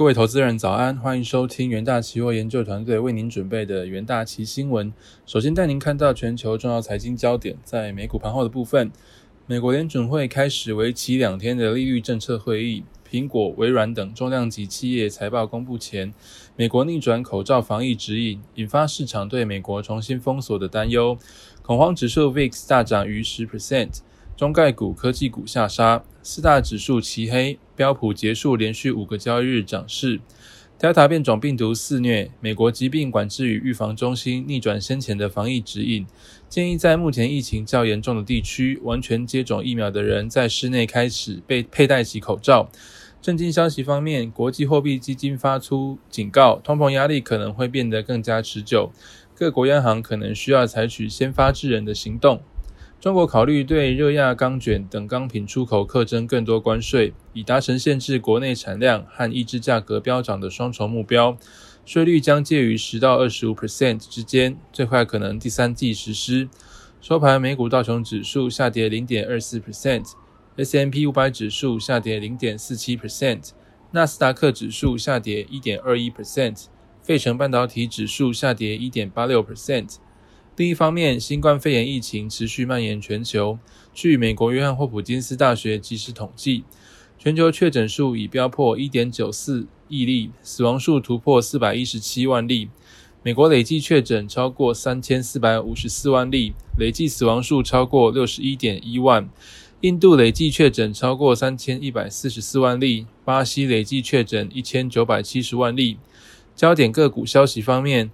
各位投资人早安，欢迎收听元大期货研究团队为您准备的元大期新闻。首先带您看到全球重要财经焦点，在美股盘后的部分，美国联准会开始为期两天的利率政策会议。苹果、微软等重量级企业财报公布前，美国逆转口罩防疫指引，引发市场对美国重新封锁的担忧。恐慌指数 VIX 大涨逾十 percent，中概股、科技股下杀，四大指数齐黑。标普结束连续五个交易日涨势。Delta 变种病毒肆虐，美国疾病管制与预防中心逆转先前的防疫指引，建议在目前疫情较严重的地区，完全接种疫苗的人在室内开始被佩戴起口罩。震惊消息方面，国际货币基金发出警告，通膨压力可能会变得更加持久，各国央行可能需要采取先发制人的行动。中国考虑对热轧钢卷等钢品出口课征更多关税，以达成限制国内产量和抑制价格飙涨的双重目标。税率将介于十到二十五 percent 之间，最快可能第三季实施。收盘，美股道琼指数下跌零点二四 percent。S M P 五百指数下跌零点四七 percent，纳斯达克指数下跌一点二一 percent，费城半导体指数下跌一点八六 percent。另一方面，新冠肺炎疫情持续蔓延全球。据美国约翰霍普金斯大学即时统计，全球确诊数已飙破一点九四亿例，死亡数突破四百一十七万例。美国累计确诊超过三千四百五十四万例，累计死亡数超过六十一点一万。印度累计确诊超过三千一百四十四万例，巴西累计确诊一千九百七十万例。焦点个股消息方面，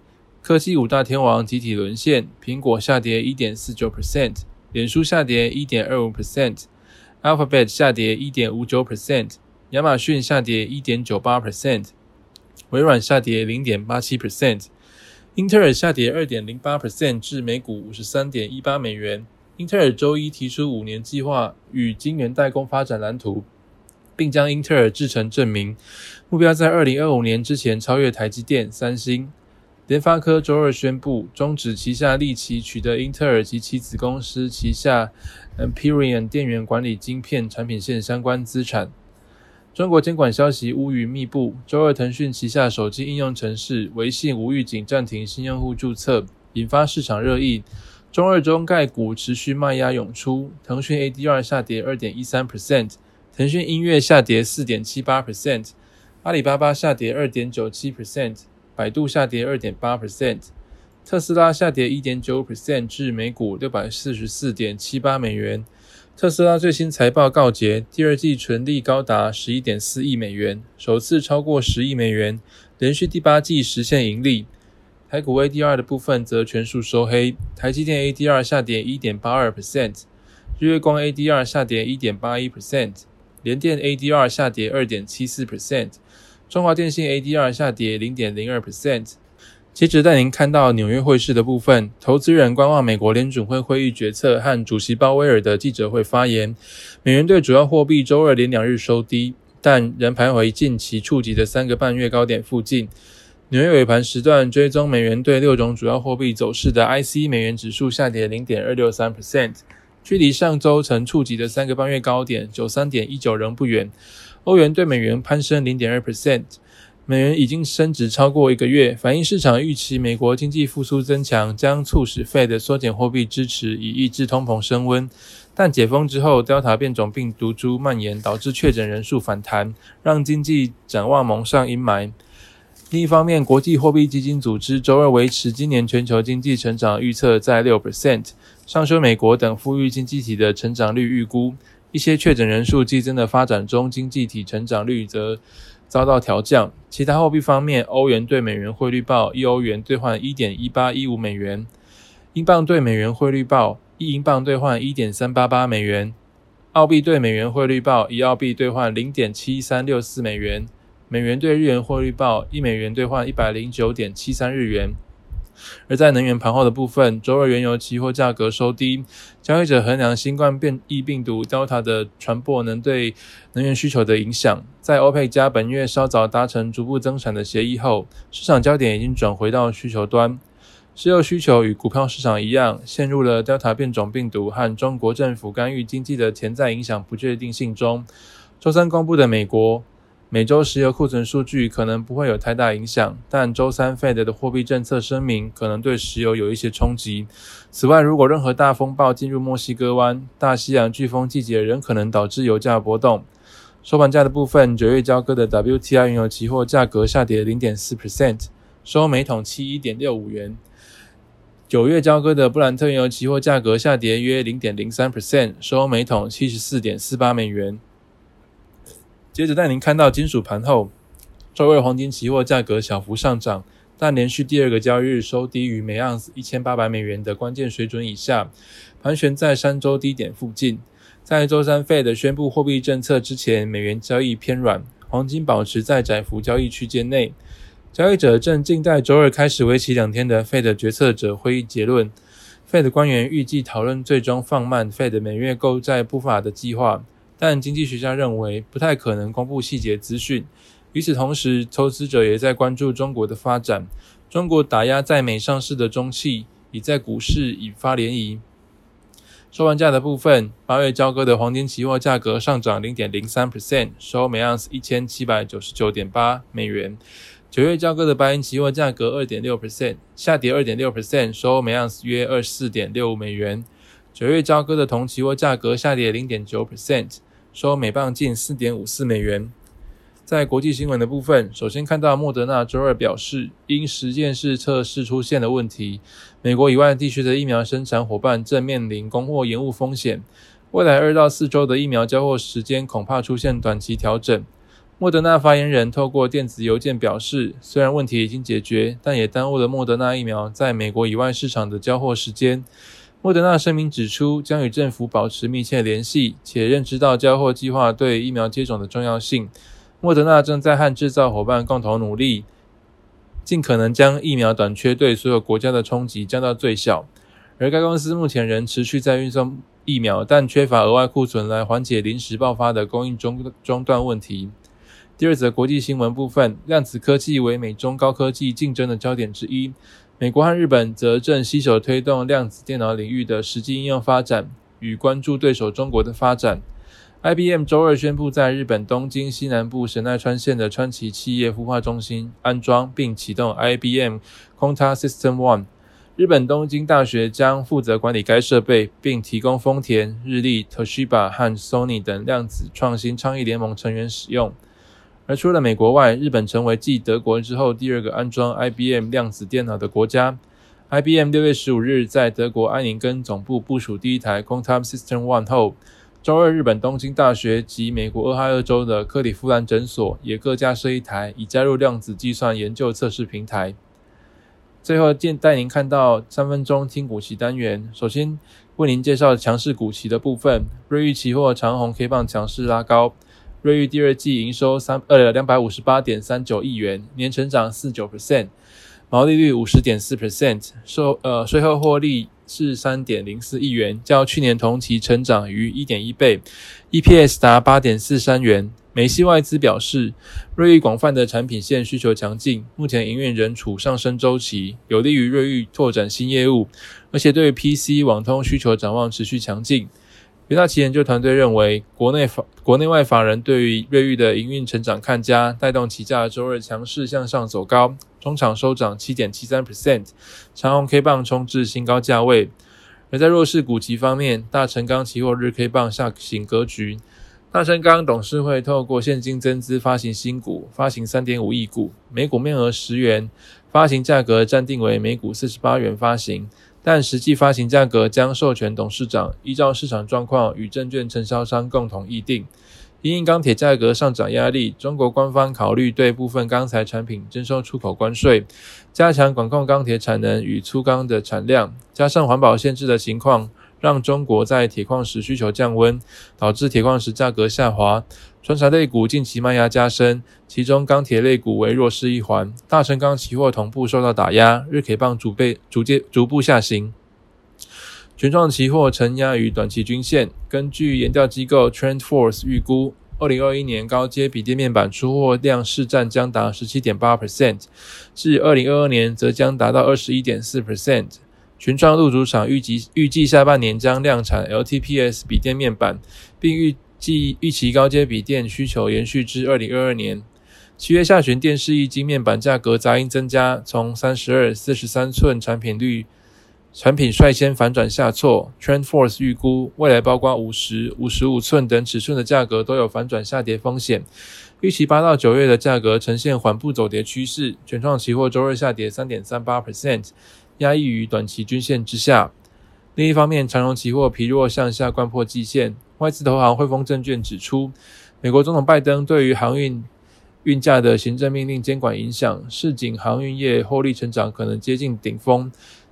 科技五大天王集体沦陷，苹果下跌一点四九 percent，脸书下跌一点二五 percent，Alphabet 下跌一点五九 percent，亚马逊下跌一点九八 percent，微软下跌零点八七 percent，英特尔下跌二点零八 percent 至每股五十三点一八美元。英特尔周一提出五年计划与晶圆代工发展蓝图，并将英特尔制程证明，目标在二零二五年之前超越台积电、三星。联发科周二宣布终止旗下利奇取得英特尔及其子公司旗下 Empyrean 电源管理晶片产品线相关资产。中国监管消息乌云密布，周二腾讯旗下手机应用程式微信无预警暂停新用户注册，引发市场热议。中二中概股持续卖压涌出，腾讯 ADR 下跌二点一三 percent，腾讯音乐下跌四点七八 percent，阿里巴巴下跌二点九七 percent，百度下跌二点八 percent，特斯拉下跌一点九 percent 至每股六百四十四点七八美元。特斯拉最新财报告捷，第二季纯利高达十一点四亿美元，首次超过十亿美元，连续第八季实现盈利。台股 ADR 的部分则全数收黑，台积电 ADR 下跌一点八二 percent，日月光 ADR 下跌一点八一 percent，联电 ADR 下跌二点七四 percent，中华电信 ADR 下跌零点零二 percent。接着带您看到纽约汇市的部分，投资人观望美国联准会会议决策和主席鲍威尔的记者会发言。美元对主要货币周二连两日收低，但仍徘徊近期触及的三个半月高点附近。纽约尾盘时段追踪美元对六种主要货币走势的 IC 美元指数下跌零点二六三 percent，距离上周曾触及的三个半月高点九三点一九仍不远。欧元对美元攀升零点二 percent，美元已经升值超过一个月，反映市场预期美国经济复苏增强将促使 Fed 缩减货币支持以抑制通膨升温。但解封之后，Delta 变种病毒株蔓延，导致确诊人数反弹，让经济展望蒙上阴霾。另一方面，国际货币基金组织周二维持今年全球经济成长预测在六 percent，上修美国等富裕经济体的成长率预估。一些确诊人数激增的发展中经济体成长率则遭到调降。其他货币方面，欧元对美元汇率报一欧元兑换一点一八一五美元，英镑对美元汇率报一英镑兑换一点三八八美元，澳币对美元汇率报一澳币兑换零点七三六四美元。美元兑日元汇率报一美元兑换一百零九点七三日元。而在能源盘后的部分，周二原油期货价格收低，交易者衡量新冠变异病毒 Delta 的传播能对能源需求的影响。在欧佩加本月稍早达成逐步增产的协议后，市场焦点已经转回到需求端。石油需求与股票市场一样，陷入了 Delta 变种病毒和中国政府干预经济的潜在影响不确定性中。周三公布的美国。每周石油库存数据可能不会有太大影响，但周三 Fed 的货币政策声明可能对石油有一些冲击。此外，如果任何大风暴进入墨西哥湾，大西洋飓风季节仍可能导致油价波动。收盘价的部分，九月交割的 WTI 原油期货价格下跌零点四 percent，收每桶七一点六五元。九月交割的布兰特原油期货价格下跌约零点零三 percent，收每桶七十四点四八美元。接着带您看到金属盘后，周二黄金期货价格小幅上涨，但连续第二个交易日收低于每盎司一千八百美元的关键水准以下，盘旋在三周低点附近。在周三 Fed 宣布货币政策之前，美元交易偏软，黄金保持在窄幅交易区间内。交易者正静待周二开始为期两天的 Fed 决策者会议结论。Fed 官员预计讨论最终放慢 Fed 每月购债步伐的计划。但经济学家认为不太可能公布细节资讯。与此同时，投资者也在关注中国的发展。中国打压在美上市的中汽，已在股市引发涟漪。收盘价的部分，八月交割的黄金期货价格上涨零点零三 percent，收每盎司一千七百九十九点八美元。九月交割的白银期货价格二点六 percent，下跌二点六 percent，收每盎司约二四点六五美元。九月交割的铜期货价格下跌零点九 percent。收每磅近四点五四美元。在国际新闻的部分，首先看到莫德纳周二表示，因实验室测试出现的问题，美国以外地区的疫苗生产伙伴正面临供货延误风险。未来二到四周的疫苗交货时间恐怕出现短期调整。莫德纳发言人透过电子邮件表示，虽然问题已经解决，但也耽误了莫德纳疫苗在美国以外市场的交货时间。莫德纳声明指出，将与政府保持密切联系，且认知到交货计划对疫苗接种的重要性。莫德纳正在和制造伙伴共同努力，尽可能将疫苗短缺对所有国家的冲击降到最小。而该公司目前仍持续在运送疫苗，但缺乏额外库存来缓解临时爆发的供应中中断问题。第二则国际新闻部分，量子科技为美中高科技竞争的焦点之一。美国和日本则正携手推动量子电脑领域的实际应用发展，与关注对手中国的发展。IBM 周二宣布，在日本东京西南部神奈川县的川崎企业孵化中心安装并启动 IBM Quanta System One。日本东京大学将负责管理该设备，并提供丰田、日立、Toshiba 和 Sony 等量子创新倡议联盟成员使用。而除了美国外，日本成为继德国之后第二个安装 IBM 量子电脑的国家。IBM 六月十五日在德国埃宁根总部部署第一台 Quantum System One 后，周二日本东京大学及美国俄亥俄州的克利夫兰诊所也各架设一台，以加入量子计算研究测试平台。最后，见带您看到三分钟听股期单元。首先为您介绍强势股期的部分，瑞昱期货长虹 K 棒强势拉高。瑞昱第二季营收三呃两百五十八点三九亿元，年成长四九 percent，毛利率五十点四 percent，收呃税后获利是三点零四亿元，较去年同期成长逾一点一倍，EPS 达八点四三元。美系外资表示，瑞昱广泛的产品线需求强劲，目前营运仍处上升周期，有利于瑞昱拓展新业务，而且对 PC 网通需求展望持续强劲。元大旗研究团队认为，国内法国内外法人对于瑞昱的营运成长看佳，带动期价周二强势向上走高，中场收涨七点七三 percent，长虹 K 棒冲至新高价位。而在弱势股期方面，大成钢期货日 K 棒下行格局，大成钢董事会透过现金增资发行新股，发行三点五亿股，每股面额十元，发行价格暂定为每股四十八元发行。但实际发行价格将授权董事长依照市场状况与证券承销商共同议定。因钢铁价格上涨压力，中国官方考虑对部分钢材产品征收出口关税，加强管控钢铁产能与粗钢的产量，加上环保限制的情况。让中国在铁矿石需求降温，导致铁矿石价格下滑。船产类股近期卖压加深，其中钢铁类股为弱势一环。大成钢期货同步受到打压，日 K 棒逐被逐渐逐步下行。全创期货承压于短期均线。根据研调机构 TrendForce 预估，二零二一年高阶笔电面板出货量市占将达十七点八 percent，至二零二二年则将达到二十一点四 percent。群创入主厂预计预计下半年将量产 LTPS 笔电面板，并预继预期高阶笔电需求延续至二零二二年。七月下旬，电视液晶面板价格杂音增加，从三十二、四十三寸产品率产品率先反转下挫。TrendForce 预估，未来包括五十五十五寸等尺寸的价格都有反转下跌风险。预期八到九月的价格呈现缓步走跌趋势。全创期货周二下跌三点三八 percent，压抑于短期均线之下。另一方面，长荣期货疲弱向下贯破季线。外资投行汇丰证券指出，美国总统拜登对于航运运价的行政命令监管影响，市井航运业获利成长可能接近顶峰。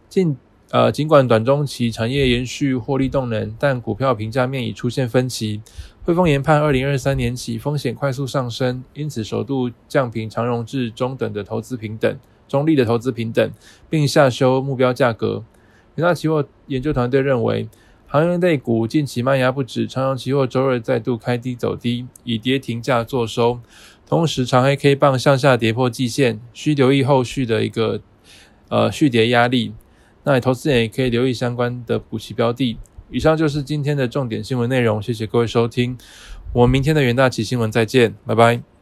尽呃，尽管短中期产业延续获利动能，但股票评价面已出现分歧。汇丰研判，二零二三年起风险快速上升，因此首度降评长荣至中等的投资平等，中立的投资平等，并下修目标价格。元大期货研究团队认为。航运类股近期卖压不止，长荣期货周二再度开低走低，以跌停价作收。同时，长黑 K 棒向下跌破季线，需留意后续的一个呃续跌压力。那投资人也可以留意相关的补齐标的。以上就是今天的重点新闻内容，谢谢各位收听，我们明天的元大旗新闻再见，拜拜。